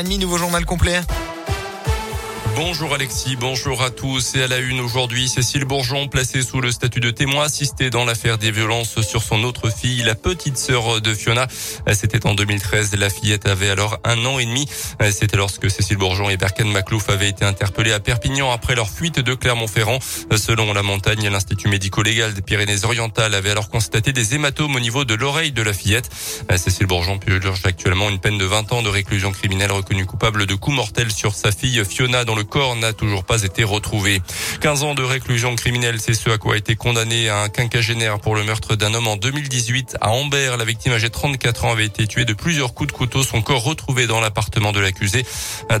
demi, nouveau journal complet. Bonjour Alexis, bonjour à tous. Et à la une aujourd'hui, Cécile Bourgeon placée sous le statut de témoin assisté dans l'affaire des violences sur son autre fille, la petite sœur de Fiona. C'était en 2013. La fillette avait alors un an et demi. C'était lorsque Cécile Bourgeon et Berken Maclouf avaient été interpellés à Perpignan après leur fuite de Clermont-Ferrand. Selon la montagne, l'Institut médico-légal des Pyrénées-Orientales avait alors constaté des hématomes au niveau de l'oreille de la fillette. Cécile Bourgeon purge actuellement une peine de 20 ans de réclusion criminelle reconnue coupable de coups mortels sur sa fille Fiona dont le corps n'a toujours pas été retrouvé. 15 ans de réclusion criminelle, c'est ce à quoi a été condamné un quinquagénaire pour le meurtre d'un homme en 2018 à Ambert. La victime âgée de 34 ans avait été tuée de plusieurs coups de couteau. Son corps retrouvé dans l'appartement de l'accusé.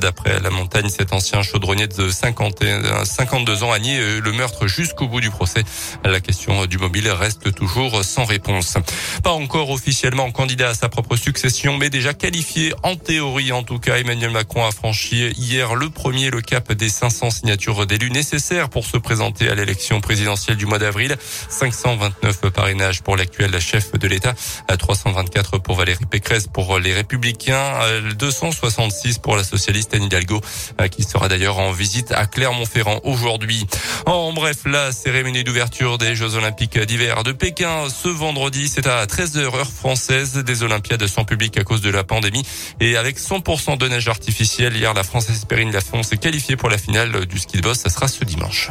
D'après la montagne, cet ancien chaudronnier de 50 52 ans a nié euh, le meurtre jusqu'au bout du procès. La question du mobile reste toujours sans réponse. Pas encore officiellement candidat à sa propre succession, mais déjà qualifié en théorie. En tout cas, Emmanuel Macron a franchi hier le premier, le cap des 500 signatures d'élus nécessaires pour se présenter à l'élection présidentielle du mois d'avril. 529 parrainages pour l'actuel chef de l'État, 324 pour Valérie Pécresse pour les Républicains, 266 pour la socialiste Anne Hidalgo, qui sera d'ailleurs en visite à Clermont-Ferrand aujourd'hui. En bref, la cérémonie d'ouverture des Jeux Olympiques d'hiver de Pékin ce vendredi, c'est à 13h heure française des Olympiades sans public à cause de la pandémie et avec 100% de neige artificielle. Hier, la Française Perrine Lafont s'est qualifiée pour la finale du ski de boss. Ça sera ce dimanche.